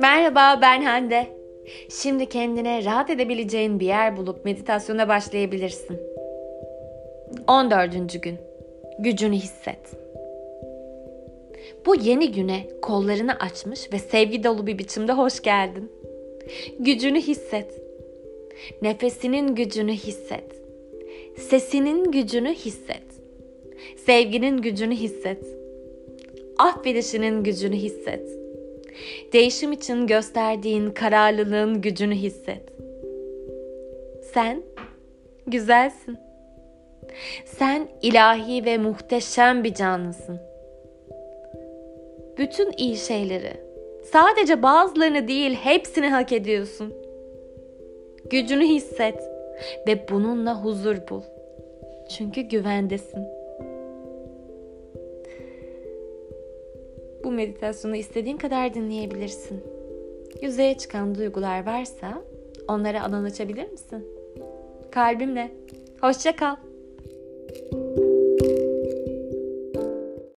Merhaba ben Hande. Şimdi kendine rahat edebileceğin bir yer bulup meditasyona başlayabilirsin. 14. gün. Gücünü hisset. Bu yeni güne kollarını açmış ve sevgi dolu bir biçimde hoş geldin. Gücünü hisset. Nefesinin gücünü hisset. Sesinin gücünü hisset. Sevginin gücünü hisset. Affedişinin gücünü hisset. Değişim için gösterdiğin kararlılığın gücünü hisset. Sen güzelsin. Sen ilahi ve muhteşem bir canlısın. Bütün iyi şeyleri, sadece bazılarını değil hepsini hak ediyorsun. Gücünü hisset ve bununla huzur bul. Çünkü güvendesin. Bu meditasyonu istediğin kadar dinleyebilirsin. Yüzeye çıkan duygular varsa onlara alan açabilir misin? Kalbimle. Hoşça kal.